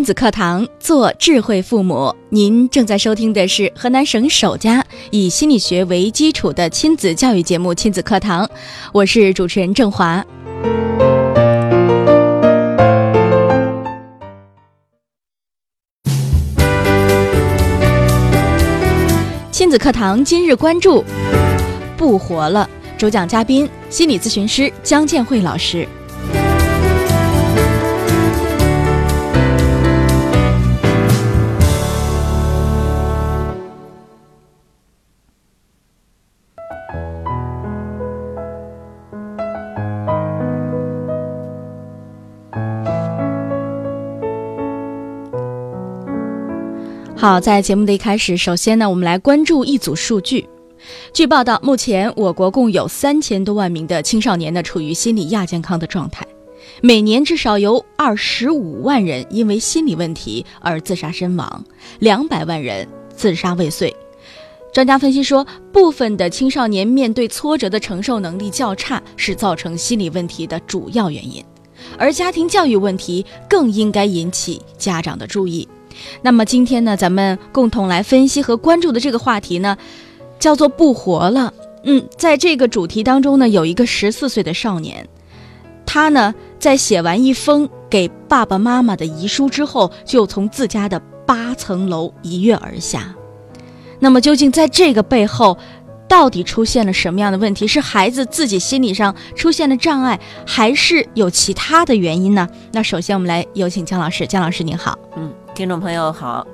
亲子课堂，做智慧父母。您正在收听的是河南省首家以心理学为基础的亲子教育节目《亲子课堂》，我是主持人郑华。亲子课堂今日关注：不活了。主讲嘉宾：心理咨询师姜建慧老师。好，在节目的一开始，首先呢，我们来关注一组数据。据报道，目前我国共有三千多万名的青少年呢处于心理亚健康的状态，每年至少有二十五万人因为心理问题而自杀身亡，两百万人自杀未遂。专家分析说，部分的青少年面对挫折的承受能力较差，是造成心理问题的主要原因，而家庭教育问题更应该引起家长的注意。那么今天呢，咱们共同来分析和关注的这个话题呢，叫做“不活了”。嗯，在这个主题当中呢，有一个十四岁的少年，他呢在写完一封给爸爸妈妈的遗书之后，就从自家的八层楼一跃而下。那么究竟在这个背后，到底出现了什么样的问题？是孩子自己心理上出现了障碍，还是有其他的原因呢？那首先我们来有请姜老师，姜老师您好。嗯。听众朋友好，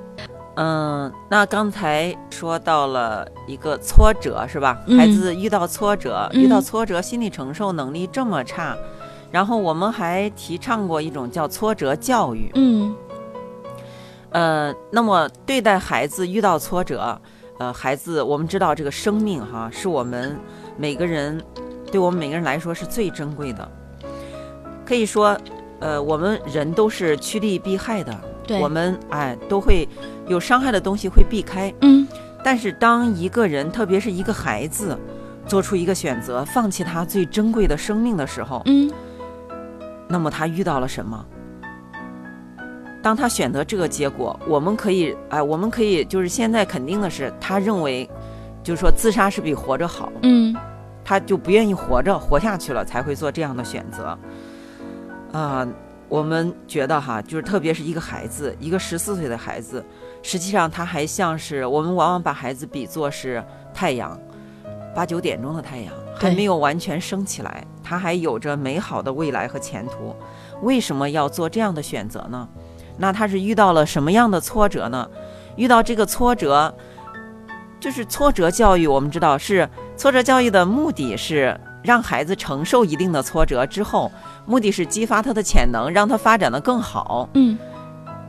嗯，那刚才说到了一个挫折是吧？孩子遇到挫折，遇到挫折，心理承受能力这么差，然后我们还提倡过一种叫挫折教育。嗯，呃，那么对待孩子遇到挫折，呃，孩子，我们知道这个生命哈，是我们每个人，对我们每个人来说是最珍贵的，可以说，呃，我们人都是趋利避害的。我们哎都会有伤害的东西会避开，嗯，但是当一个人，特别是一个孩子，做出一个选择，放弃他最珍贵的生命的时候，嗯，那么他遇到了什么？当他选择这个结果，我们可以哎，我们可以就是现在肯定的是，他认为就是说自杀是比活着好，嗯，他就不愿意活着活下去了，才会做这样的选择，啊。我们觉得哈，就是特别是一个孩子，一个十四岁的孩子，实际上他还像是我们往往把孩子比作是太阳，八九点钟的太阳还没有完全升起来，他还有着美好的未来和前途。为什么要做这样的选择呢？那他是遇到了什么样的挫折呢？遇到这个挫折，就是挫折教育。我们知道是挫折教育的目的是让孩子承受一定的挫折之后。目的是激发他的潜能，让他发展的更好。嗯，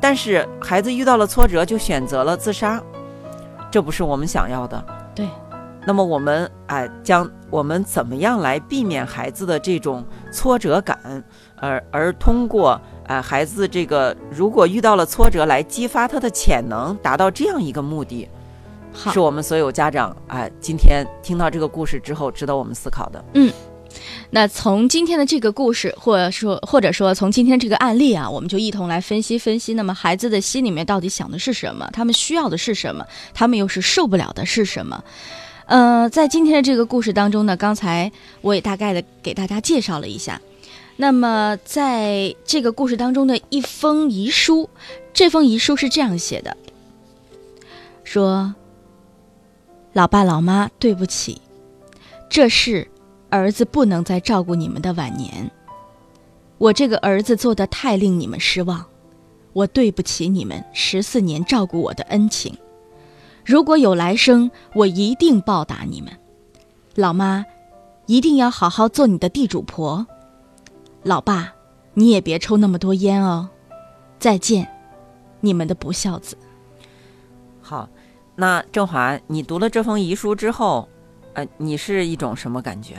但是孩子遇到了挫折就选择了自杀，这不是我们想要的。对。那么我们哎，将我们怎么样来避免孩子的这种挫折感，而而通过哎孩子这个如果遇到了挫折来激发他的潜能，达到这样一个目的，是我们所有家长啊今天听到这个故事之后值得我们思考的。嗯。那从今天的这个故事，或者说或者说从今天这个案例啊，我们就一同来分析分析。那么孩子的心里面到底想的是什么？他们需要的是什么？他们又是受不了的是什么？呃，在今天的这个故事当中呢，刚才我也大概的给大家介绍了一下。那么在这个故事当中的一封遗书，这封遗书是这样写的：说，老爸老妈，对不起，这是。儿子不能再照顾你们的晚年，我这个儿子做的太令你们失望，我对不起你们十四年照顾我的恩情。如果有来生，我一定报答你们。老妈，一定要好好做你的地主婆。老爸，你也别抽那么多烟哦。再见，你们的不孝子。好，那郑华，你读了这封遗书之后，呃，你是一种什么感觉？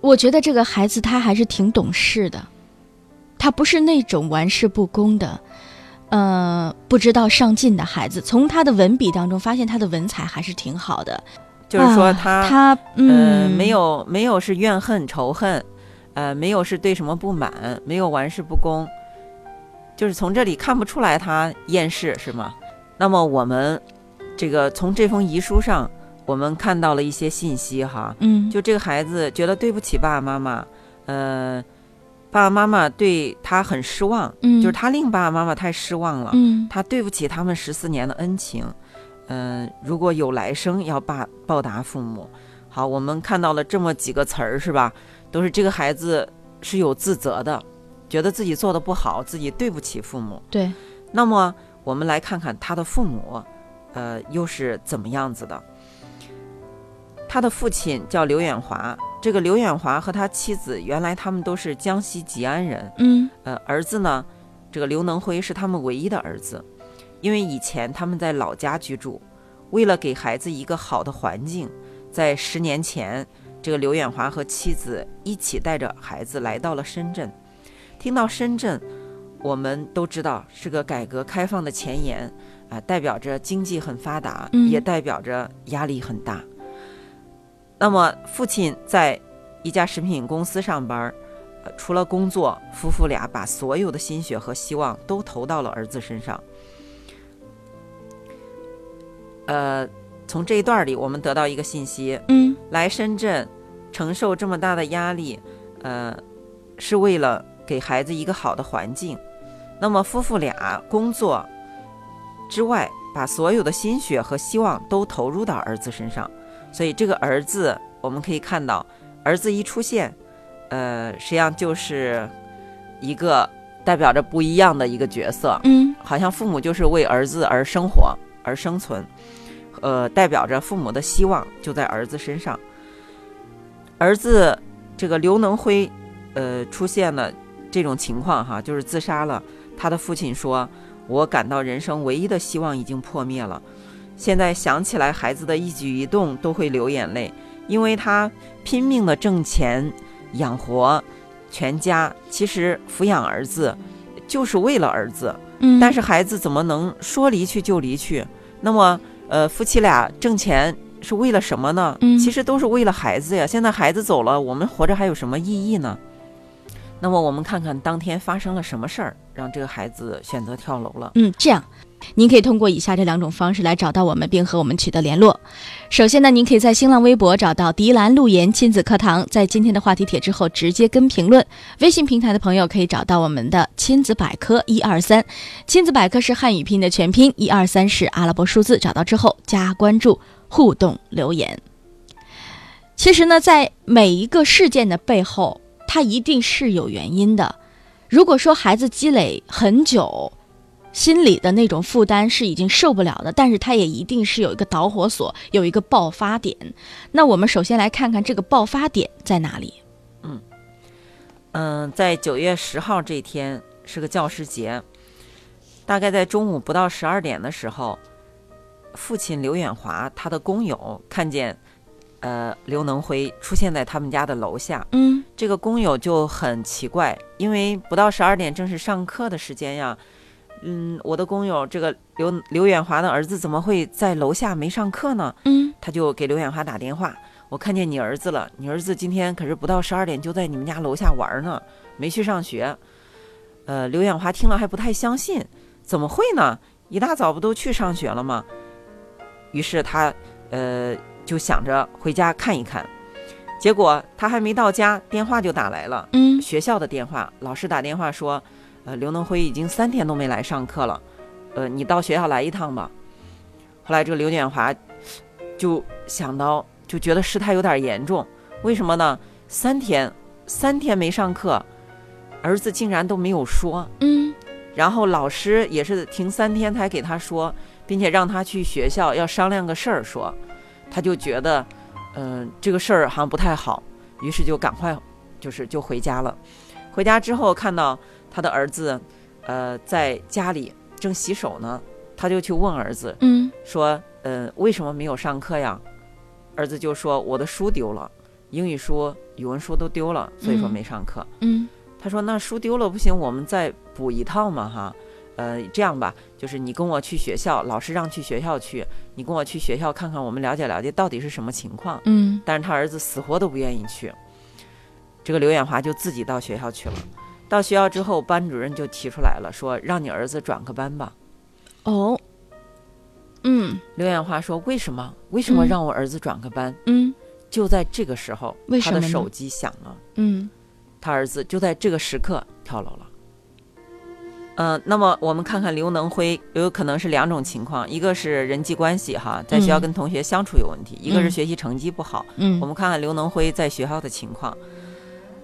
我觉得这个孩子他还是挺懂事的，他不是那种玩世不恭的，呃，不知道上进的孩子。从他的文笔当中发现他的文采还是挺好的，就是说啊他、他嗯、呃没有没有是怨恨仇恨，呃，没有是对什么不满，没有玩世不恭，就是从这里看不出来他厌世是吗？那么我们这个从这封遗书上，我们看到了一些信息哈，嗯就这个孩子觉得对不起爸爸妈妈，呃，爸爸妈妈对他很失望，嗯就是他令爸爸妈妈太失望了，嗯他对不起他们十四年的恩情，嗯、如果有来生要报报答父母。好，我们看到了这么几个词儿是吧？都是这个孩子是有自责的，觉得自己做的不好，自己对不起父母。对，那么我们来看看他的父母，呃，又是怎么样子的？他的父亲叫刘远华，这个刘远华和他妻子原来他们都是江西吉安人，嗯呃，儿子呢，这个刘能辉是他们唯一的儿子，因为以前他们在老家居住，为了给孩子一个好的环境，在十年前，这个刘远华和妻子一起带着孩子来到了深圳。听到深圳，我们都知道是个改革开放的前沿啊、代表着经济很发达，嗯也代表着压力很大。那么，父亲在一家食品公司上班，呃除了工作，夫妇俩把所有的心血和希望都投到了儿子身上。呃，从这一段里，我们得到一个信息：嗯来深圳承受这么大的压力，呃，是为了给孩子一个好的环境。那么夫妇俩工作之外，把所有的心血和希望都投入到儿子身上，所以这个儿子，我们可以看到，儿子一出现，呃，实际上就是一个代表着不一样的一个角色。嗯好像父母就是为儿子而生活而生存，呃，代表着父母的希望就在儿子身上。儿子这个刘能辉，呃，出现了这种情况哈，就是自杀了。他的父亲说：“我感到人生唯一的希望已经破灭了。现在想起来孩子的一举一动都会流眼泪，因为他拼命的挣钱养活全家，其实抚养儿子就是为了儿子。”嗯，但是孩子怎么能说离去就离去？那么，呃，夫妻俩挣钱是为了什么呢？嗯其实都是为了孩子呀。现在孩子走了，我们活着还有什么意义呢？那么我们看看当天发生了什么事儿，让这个孩子选择跳楼了。嗯，这样，您可以通过以下这两种方式来找到我们，并和我们取得联络。首先呢，您可以在新浪微博找到“迪兰路言亲子课堂”，在今天的话题帖之后直接跟评论。微信平台的朋友可以找到我们的亲子百科一二三，亲子百科是汉语拼音的全拼，一二三是阿拉伯数字，找到之后加关注，互动留言。其实呢，在每一个事件的背后，它一定是有原因的。如果说孩子积累很久，心里的那种负担是已经受不了的，但是他也一定是有一个导火索，有一个爆发点。那我们首先来看看这个爆发点在哪里。嗯，嗯在九月十号这天是个教师节，大概在中午不到十二点的时候，父亲刘远华他的工友看见，呃，刘能辉出现在他们家的楼下。嗯这个工友就很奇怪，因为不到十二点正是上课的时间呀。嗯，我的工友这个刘刘远华的儿子怎么会在楼下没上课呢？嗯他就给刘远华打电话，我看见你儿子了，你儿子今天可是不到十二点就在你们家楼下玩呢，没去上学。呃，刘远华听了还不太相信，怎么会呢？一大早不都去上学了吗？于是他呃就想着回家看一看，结果他还没到家，电话就打来了，嗯。学校的电话，老师打电话说，呃，刘能辉已经三天都没来上课了，呃，你到学校来一趟吧。后来这个刘建华就想到，就觉得事态有点严重，为什么呢？三天，三天没上课，儿子竟然都没有说，嗯。然后老师也是停三天才给他说，并且让他去学校要商量个事儿说，他就觉得，嗯、这个事儿好像不太好，于是就赶快就是就回家了。回家之后看到他的儿子，呃，在家里正洗手呢，他他就去问儿子嗯说：“呃，为什么没有上课呀？”儿子就说：“我的书丢了，英语书、语文书都丢了，所以说嗯没上课。嗯他说：“那书丢了不行，我们再补一套嘛，哈。呃，这样吧，就是你跟我去学校，老师让去学校去，你跟我去学校看看，我们了解了解到底是什么情况。嗯但是他儿子死活都不愿意去。这个刘远华就自己到学校去了。到学校之后，班主任就提出来了，说让你儿子转个班吧。哦，嗯刘远华说：“为什么？为什么嗯让我儿子转个班？”嗯就在这个时候为，什么他的手机响了。嗯他儿子就在这个时刻跳楼了。嗯、那么我们看看刘能辉，有可能是两种情况，一个是人际关系哈，在学校嗯跟同学相处有问题；一个是嗯学习成绩不好。嗯，我们看看刘能辉在学校的情况。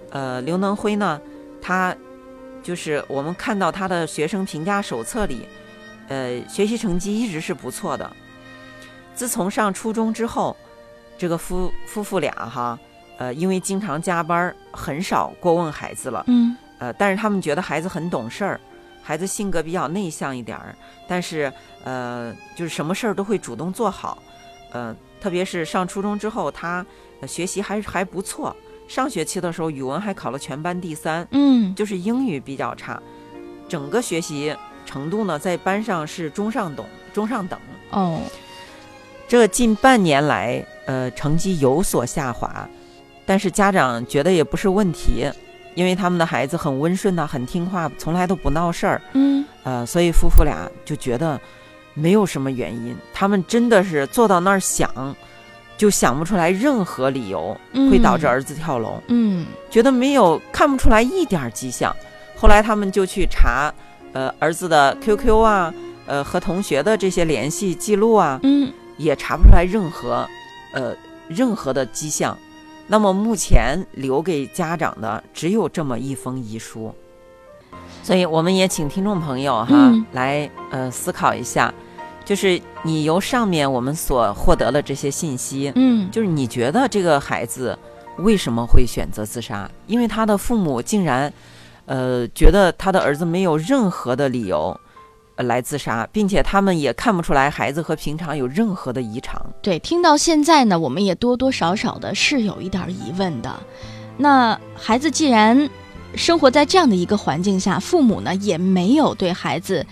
呃，刘能辉呢，他就是我们看到他的学生评价手册里，呃，学习成绩一直是不错的。自从上初中之后，这个夫夫妇俩哈，呃，因为经常加班儿，很少过问孩子了。嗯呃，但是他们觉得孩子很懂事儿，孩子性格比较内向一点儿，但是呃，就是什么事儿都会主动做好。呃，特别是上初中之后，他、呃学习还还不错。上学期的时候，语文还考了全班第三，嗯就是英语比较差，整个学习程度呢，在班上是中上等，中上等。哦这近半年来，呃，成绩有所下滑，但是家长觉得也不是问题，因为他们的孩子很温顺呐、很听话，从来都不闹事儿，嗯。呃，所以夫妇俩就觉得没有什么原因，他们真的是坐到那儿想，就想不出来任何理由会导致儿子跳楼，嗯。觉得没有看不出来一点儿迹象。后来他们就去查，呃，儿子的 QQ 啊，呃，和同学的这些联系记录啊，嗯。也查不出来任何，呃，任何的迹象。那么目前留给家长的只有这么一封遗书，所以我们也请听众朋友哈、嗯来呃思考一下，就是你由上面我们所获得的这些信息，嗯就是你觉得这个孩子为什么会选择自杀？因为他的父母竟然，呃，觉得他的儿子没有任何的理由。来自杀，并且他们也看不出来孩子和平常有任何的异常。对，听到现在呢，我们也多多少少的是有一点疑问的。那孩子既然生活在这样的一个环境下，父母呢也没有对孩子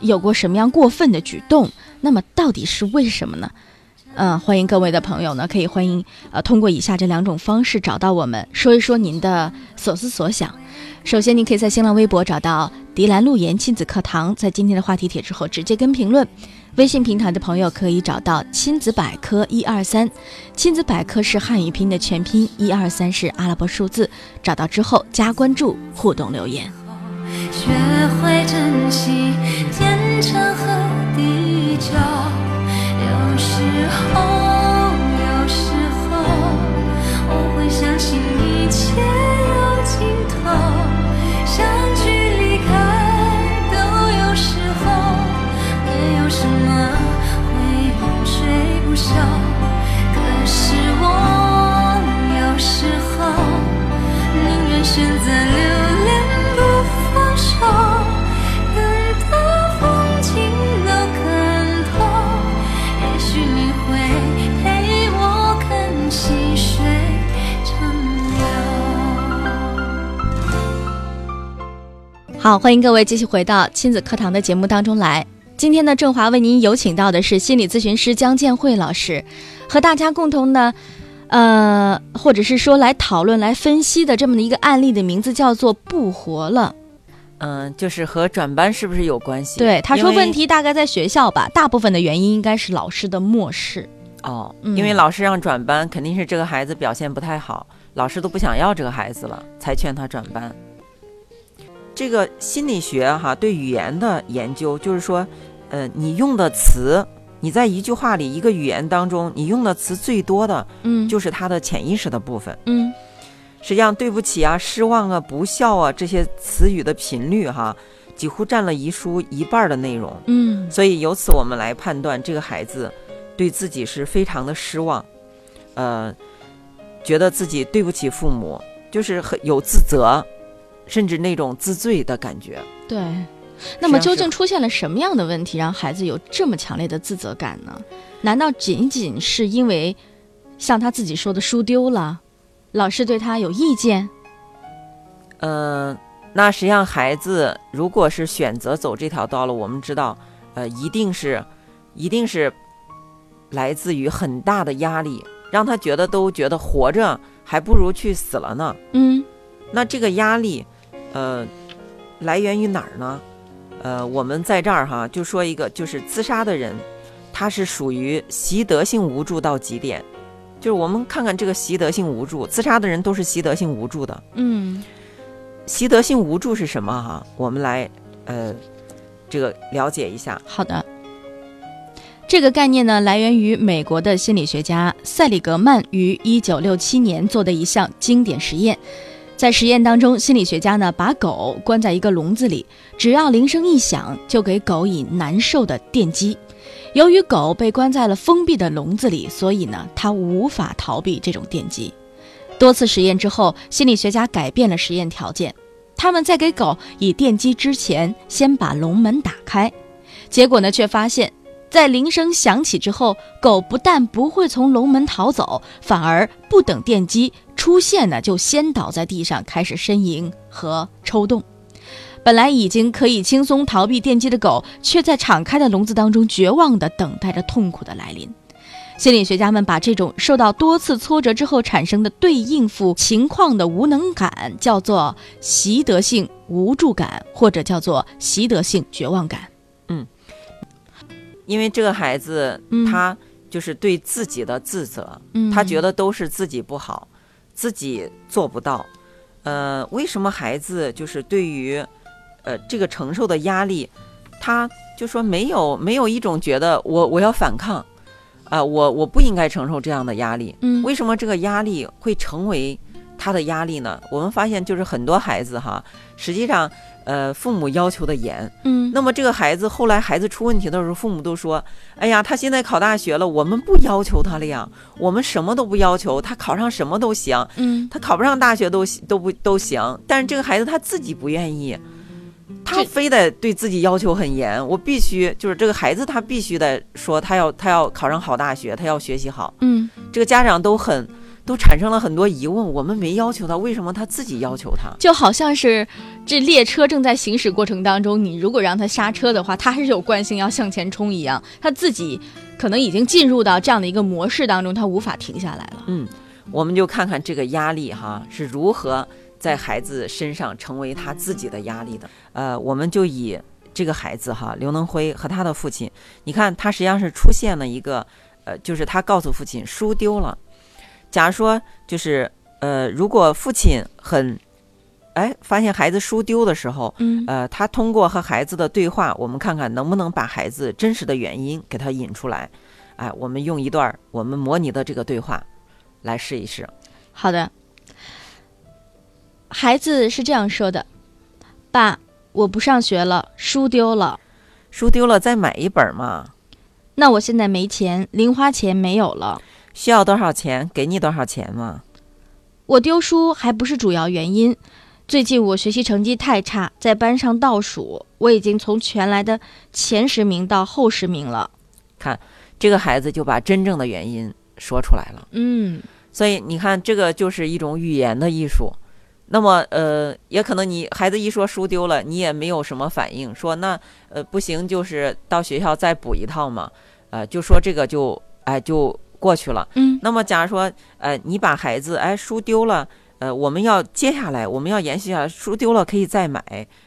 有过什么样过分的举动，那么到底是为什么呢？嗯，欢迎各位的朋友呢，可以欢迎呃通过以下这两种方式找到我们，说一说您的所思所想。首先，您可以在新浪微博找到“迪兰路言亲子课堂”，在今天的话题帖之后直接跟评论。微信平台的朋友可以找到“亲子百科一二三”，亲子百科是汉语拼音的全拼，一二三是阿拉伯数字。找到之后加关注，互动留言。学会珍惜天长和地久。有时候，好，欢迎各位继续回到亲子课堂的节目当中来。今天呢，郑华为您有请到的是心理咨询师江建慧老师，和大家共同呢，呃，或者是说来讨论、来分析的这么的一个案例的名字叫做“不活了嗯，就是和转班是不是有关”。系？对，他说问题大概在学校吧，大部分的原因应该是老师的漠视。哦，嗯因为老师让转班，肯定是这个孩子表现不太好，老师都不想要这个孩子了，才劝他转班。这个心理学哈对语言的研究，就是说，呃，你用的词，你在一句话里一个语言当中，你用的词最多的嗯，就是它的潜意识的部分。嗯实际上，对不起啊、失望啊、不孝啊这些词语的频率哈，几乎占了遗书一半儿的内容。嗯所以由此我们来判断这个孩子对自己是非常的失望，呃，觉得自己对不起父母，就是很有自责，甚至那种自罪的感觉。对，那么究竟出现了什么样的问题，让孩子有这么强烈的自责感呢？难道仅仅是因为像他自己说的书丢了，老师对他有意见？嗯、那实际上孩子如果是选择走这条道路，我们知道，呃，一定是，一定是来自于很大的压力，让他觉得都觉得活着还不如去死了呢。嗯那这个压力，呃，来源于哪儿呢？呃，我们在这儿哈就说一个，就是自杀的人，他是属于习得性无助到极点。就是我们看看这个习得性无助，自杀的人都是习得性无助的。嗯习得性无助是什么哈？我们来呃，这个了解一下。好的。这个概念呢，来源于美国的心理学家塞里格曼于1967年做的一项经典实验。在实验当中，心理学家呢把狗关在一个笼子里，只要铃声一响，就给狗以难受的电击。由于狗被关在了封闭的笼子里，所以呢，它无法逃避这种电击。多次实验之后，心理学家改变了实验条件，他们在给狗以电击之前，先把笼门打开。结果呢，却发现，在铃声响起之后，狗不但不会从笼门逃走，反而不等电击出现呢，就先倒在地上开始呻吟和抽动。本来已经可以轻松逃避电击的狗，却在敞开的笼子当中绝望地等待着痛苦的来临。心理学家们把这种受到多次挫折之后产生的对应付情况的无能感叫做习得性无助感，或者叫做习得性绝望感。嗯因为这个孩子嗯他就是对自己的自责，嗯他觉得都是自己不好，自己做不到。呃，为什么孩子就是对于呃这个承受的压力，他就说没有没有一种觉得我我要反抗，啊、我我不应该承受这样的压力。嗯为什么这个压力会成为他的压力呢？我们发现就是很多孩子哈，实际上呃父母要求的严，嗯那么这个孩子后来孩子出问题的时候，父母都说：“哎呀，他现在考大学了，我们不要求他了呀，我们什么都不要求，他考上什么都行，嗯他考不上大学都行都不都行。但是这个孩子他自己不愿意，他非得对自己要求很严，我必须就是这个孩子他必须得说他要他要考上好大学，他要学习好。嗯这个家长都很都产生了很多疑问，我们没要求他，为什么他自己要求他？就好像是这列车正在行驶过程当中，你如果让他刹车的话，他还是有惯性要向前冲一样，他自己可能已经进入到这样的一个模式当中，他无法停下来了。嗯，我们就看看这个压力哈是如何在孩子身上成为他自己的压力的。呃，我们就以这个孩子哈刘能辉和他的父亲，你看他实际上是出现了一个，呃，就是他告诉父亲书丢了。假如说就是呃，如果父亲很哎发现孩子书丢的时候，嗯呃，他通过和孩子的对话，我们看看能不能把孩子真实的原因给他引出来。哎，我们用一段儿我们模拟的这个对话来试一试。好的。孩子是这样说的：“爸，我不上学了，书丢了。书丢了再买一本嘛，那我现在没钱，零花钱没有了。需要多少钱给你多少钱吗。我丢书还不是主要原因。最近我学习成绩太差，在班上倒数，我已经从全来的前十名到后十名了。看这个孩子就把真正的原因说出来了。嗯所以你看，这个就是一种语言的艺术。那么，呃，也可能你孩子一说书丢了，你也没有什么反应，说那呃不行，就是到学校再补一套嘛，呃，就说这个就哎就过去了。嗯那么，假如说，呃，你把孩子，哎，书丢了，呃，我们要接下来，我们要延续下来，书丢了可以再买。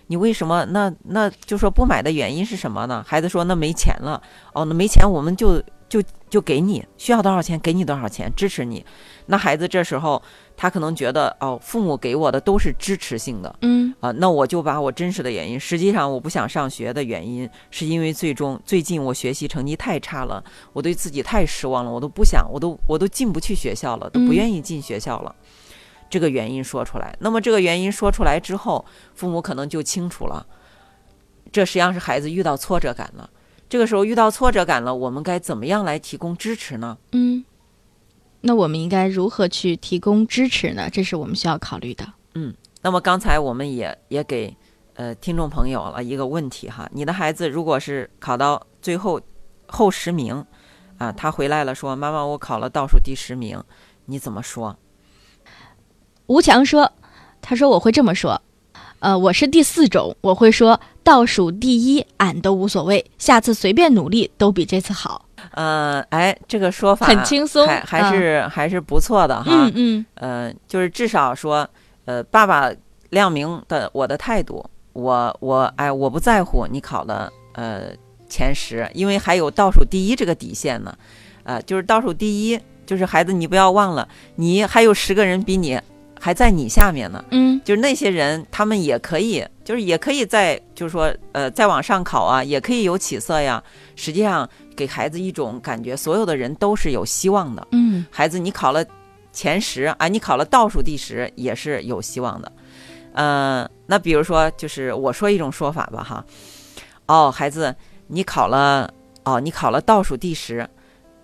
你为什么？那那就说不买的原因是什么呢？孩子说，那没钱了。哦，那没钱，我们就就就给你，需要多少钱给你多少钱，支持你。那孩子这时候他可能觉得，哦，父母给我的都是支持性的。嗯啊，那我就把我真实的原因，实际上我不想上学的原因，是因为最终最近我学习成绩太差了，我对自己太失望了，我都不想，我都我都进不去学校了，都不嗯愿意进学校了。这个原因说出来，那么这个原因说出来之后，父母可能就清楚了，这实际上是孩子遇到挫折感了。这个时候遇到挫折感了，我们该怎么样来提供支持呢？嗯。那我们应该如何去提供支持呢？这是我们需要考虑的。嗯那么刚才我们也也给呃听众朋友了一个问题哈，你的孩子如果是考到最后后十名，啊，他回来了说妈妈我考了倒数第十名，你怎么说？吴强说：“他说我会这么说，呃，我是第四种，我会说倒数第一，俺都无所谓，下次随便努力都比这次好。呃，哎，这个说法很轻松还还是、还是不错的哈。嗯嗯。呃，就是至少说，呃，爸爸亮明的我的态度，我我哎，我不在乎你考了呃前十，因为还有倒数第一这个底线呢，呃，就是倒数第一，就是孩子你不要忘了，你还有十个人比你还在你下面呢，嗯就是那些人他们也可以，就是也可以在就是说呃再往上考啊，也可以有起色呀。实际上给孩子一种感觉，所有的人都是有希望的。嗯孩子，你考了前十啊，你考了倒数第十也是有希望的。呃，那比如说，就是我说一种说法吧，哈，哦，孩子，你考了，哦，你考了倒数第十，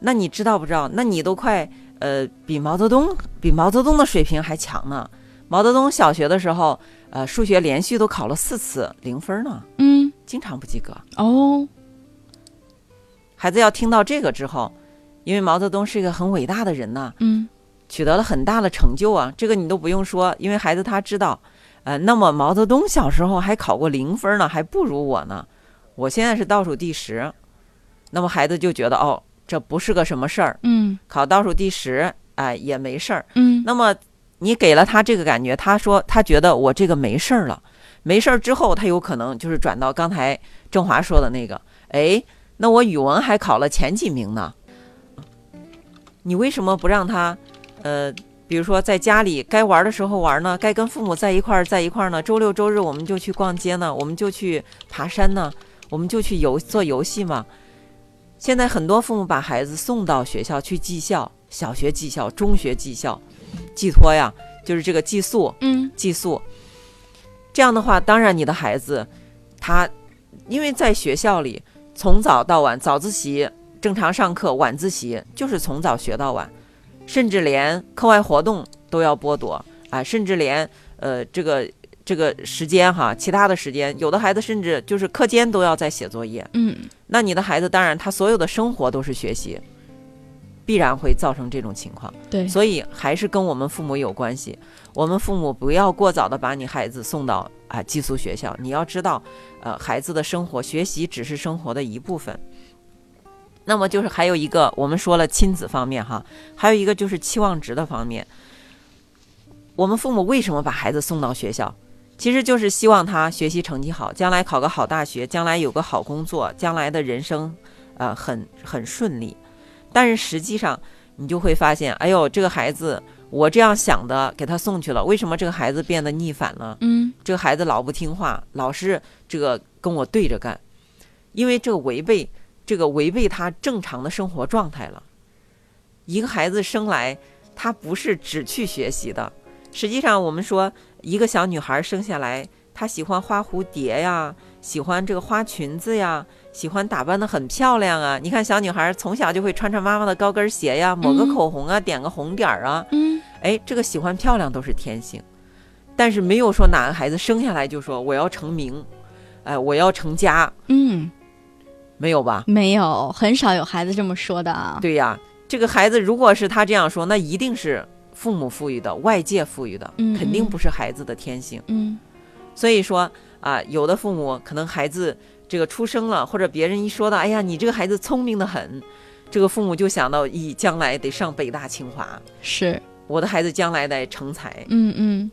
那你知道不知道？那你都快呃比毛泽东比毛泽东的水平还强呢。毛泽东小学的时候，呃，数学连续都考了四次零分呢，嗯。经常不及格。哦。孩子要听到这个之后，因为毛泽东是一个很伟大的人呐，嗯。取得了很大的成就啊，这个你都不用说，因为孩子他知道，呃，那么毛泽东小时候还考过零分呢，还不如我呢，我现在是倒数第十，那么孩子就觉得哦，这不是个什么事儿，嗯。考倒数第十，哎、也没事儿。嗯。那么你给了他这个感觉，他说他觉得我这个没事儿了，没事儿之后，他有可能就是转到刚才郑华说的那个，哎，那我语文还考了前几名呢，你为什么不让他，呃，比如说在家里该玩的时候玩呢，该跟父母在一块儿在一块儿呢，周六周日我们就去逛街呢，我们就去爬山呢，我们就去游做游戏嘛。现在很多父母把孩子送到学校去寄校，小学寄校、中学寄校，寄托呀，就是这个寄宿，嗯寄宿。这样的话，当然你的孩子，他因为在学校里从早到晚，早自习正常上课，晚自习就是从早学到晚，甚至连课外活动都要剥夺啊，甚至连呃这个这个时间哈，其他的时间，有的孩子甚至就是课间都要在写作业。嗯那你的孩子当然他所有的生活都是学习，必然会造成这种情况。对，所以还是跟我们父母有关系。我们父母不要过早的把你孩子送到啊寄宿学校。你要知道，呃，孩子的生活学习只是生活的一部分。那么就是还有一个，我们说了亲子方面哈，还有一个就是期望值的方面。我们父母为什么把孩子送到学校？其实就是希望他学习成绩好，将来考个好大学，将来有个好工作，将来的人生，呃，很很顺利。但是实际上，你就会发现，哎呦，这个孩子，我这样想的，给他送去了，为什么这个孩子变得逆反了？嗯这个孩子老不听话，老是这个跟我对着干，因为这个违背这个违背他正常的生活状态了。一个孩子生来，他不是只去学习的。实际上，我们说一个小女孩生下来，她喜欢花蝴蝶呀，喜欢这个花裙子呀，喜欢打扮的很漂亮啊。你看，小女孩从小就会穿穿妈妈的高跟鞋呀，抹个嗯口红啊，点个红点儿啊。嗯哎，这个喜欢漂亮都是天性，但是没有说哪个孩子生下来就说我要成名，哎，我要成家，嗯，没有吧？没有，很少有孩子这么说的啊。对呀，这个孩子如果是他这样说，那一定是父母赋予的，外界赋予的，嗯肯定嗯。不是孩子的天性。嗯。所以说啊，有的父母可能孩子这个出生了，或者别人一说到，哎呀，你这个孩子聪明的很，这个父母就想到，咦，将来得上北大清华，是，我的孩子将来得成才。嗯嗯。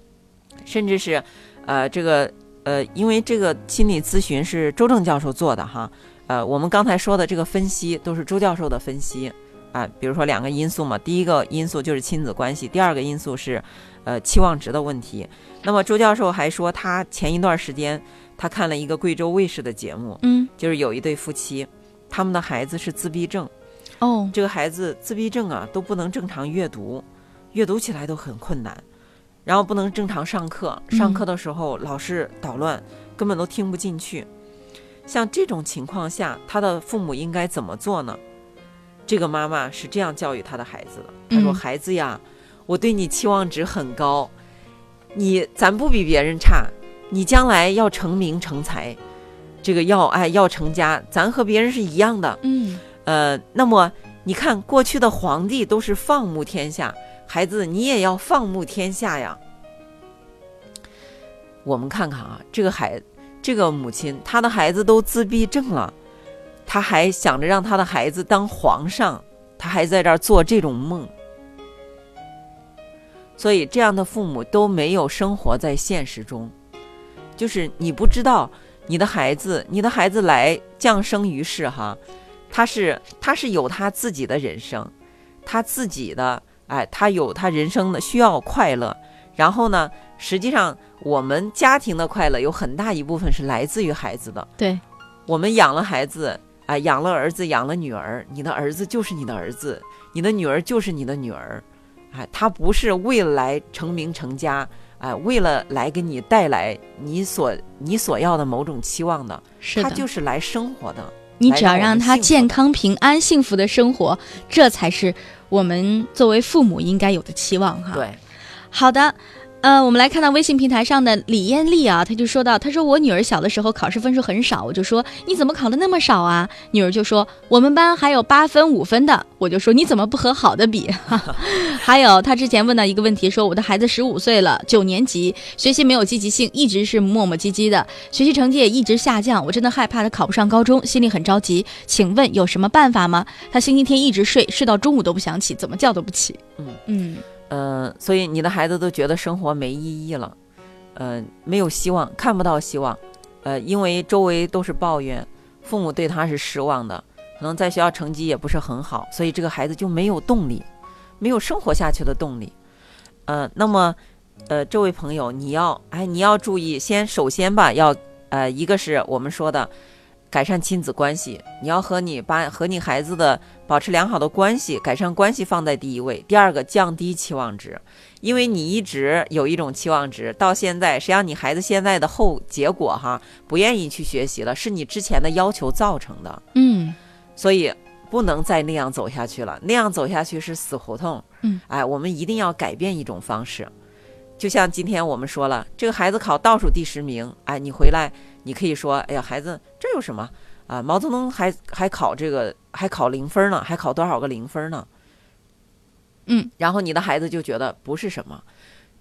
甚至是，呃，这个呃，因为这个心理咨询是周正教授做的哈，呃，我们刚才说的这个分析都是周教授的分析啊、比如说两个因素嘛，第一个因素就是亲子关系，第二个因素是，呃，期望值的问题。那么周教授还说，他前一段时间他看了一个贵州卫视的节目，嗯，就是有一对夫妻，他们的孩子是自闭症，哦，这个孩子自闭症啊，都不能正常阅读，阅读起来都很困难，然后不能正常上课，上课的时候老是捣乱，根本都听不进去。像这种情况下，他的父母应该怎么做呢？这个妈妈是这样教育她的孩子的：“她说，嗯孩子呀，我对你期望值很高，你咱不比别人差，你将来要成名成才，这个要哎要成家，咱和别人是一样的。嗯呃，那么你看过去的皇帝都是放牧天下，孩子你也要放牧天下呀。我们看看啊，这个孩，这个母亲，她的孩子都自闭症了，她还想着让他的孩子当皇上，他还在这儿做这种梦。所以，这样的父母都没有生活在现实中，就是你不知道你的孩子，你的孩子来降生于世哈，他是他是有他自己的人生，他自己的哎，他有他人生的需要快乐。然后呢，实际上我们家庭的快乐有很大一部分是来自于孩子的。对，我们养了孩子，哎，养了儿子，养了女儿，你的儿子就是你的儿子，你的女儿就是你的女儿，哎，他不是为了来成名成家，哎，为了来给你带来你所你所要的某种期望的，是的，他就是来生活的。你只要让他健康、平安、幸福的生活，这才是我们作为父母应该有的期望哈。对，好的，呃，我们来看到微信平台上的李艳丽啊，她就说到，她说我女儿小的时候考试分数很少，我就说你怎么考的那么少啊？女儿就说我们班还有八分、五分的，我就说你怎么不和好的比？还有她之前问到一个问题，说我的孩子十五岁了，九年级，学习没有积极性，一直是磨磨唧唧的，学习成绩也一直下降，我真的害怕他考不上高中，心里很着急。请问有什么办法吗？他星期天一直睡，睡到中午都不想起，怎么叫都不起。嗯嗯，嗯、嗯所以你的孩子都觉得生活没意义了，呃，没有希望，看不到希望，呃，因为周围都是抱怨，父母对他是失望的，可能在学校成绩也不是很好，所以这个孩子就没有动力，没有生活下去的动力。呃，那么，呃，这位朋友，你要，哎，你要注意，先首先吧，要，呃，一个是我们说的改善亲子关系，你要和你把和你孩子的保持良好的关系，改善关系放在第一位。第二个，降低期望值，因为你一直有一种期望值，到现在，实际上你孩子现在的后结果哈，不愿意去学习了，是你之前的要求造成的，嗯，所以不能再那样走下去了，那样走下去是死胡同。嗯，哎，我们一定要改变一种方式。就像今天我们说了，这个孩子考倒数第十名，哎，你回来你可以说，哎呀，孩子这有什么啊？毛泽东还还考这个还考零分呢，还考多少个零分呢？嗯，然后你的孩子就觉得不是什么。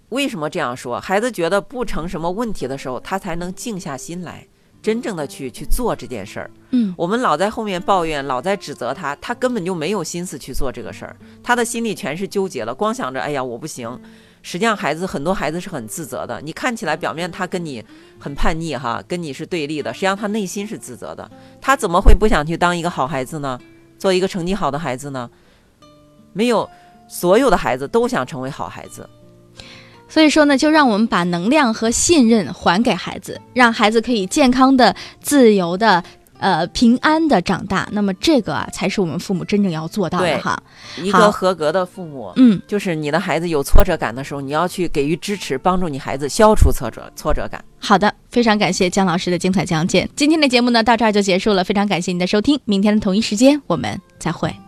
为什么这样说？孩子觉得不成什么问题的时候，他才能静下心来，真正的去去做这件事儿。嗯，我们老在后面抱怨，老在指责他，他根本就没有心思去做这个事儿，他的心里全是纠结了，光想着哎呀我不行。实际上，孩子很多孩子是很自责的。你看起来表面他跟你很叛逆哈，跟你是对立的，实际上他内心是自责的。他怎么会不想去当一个好孩子呢？做一个成绩好的孩子呢？没有，所有的孩子都想成为好孩子。所以说呢，就让我们把能量和信任还给孩子，让孩子可以健康的、自由的、呃平安的长大。那么这个啊，才是我们父母真正要做到的哈。一个合格的父母，嗯，就是你的孩子有挫折感的时候，你要去给予支持，帮助你孩子消除挫折挫折感。好的，非常感谢姜老师的精彩讲解。今天的节目呢，到这儿就结束了，非常感谢您的收听，明天的同一时间我们再会。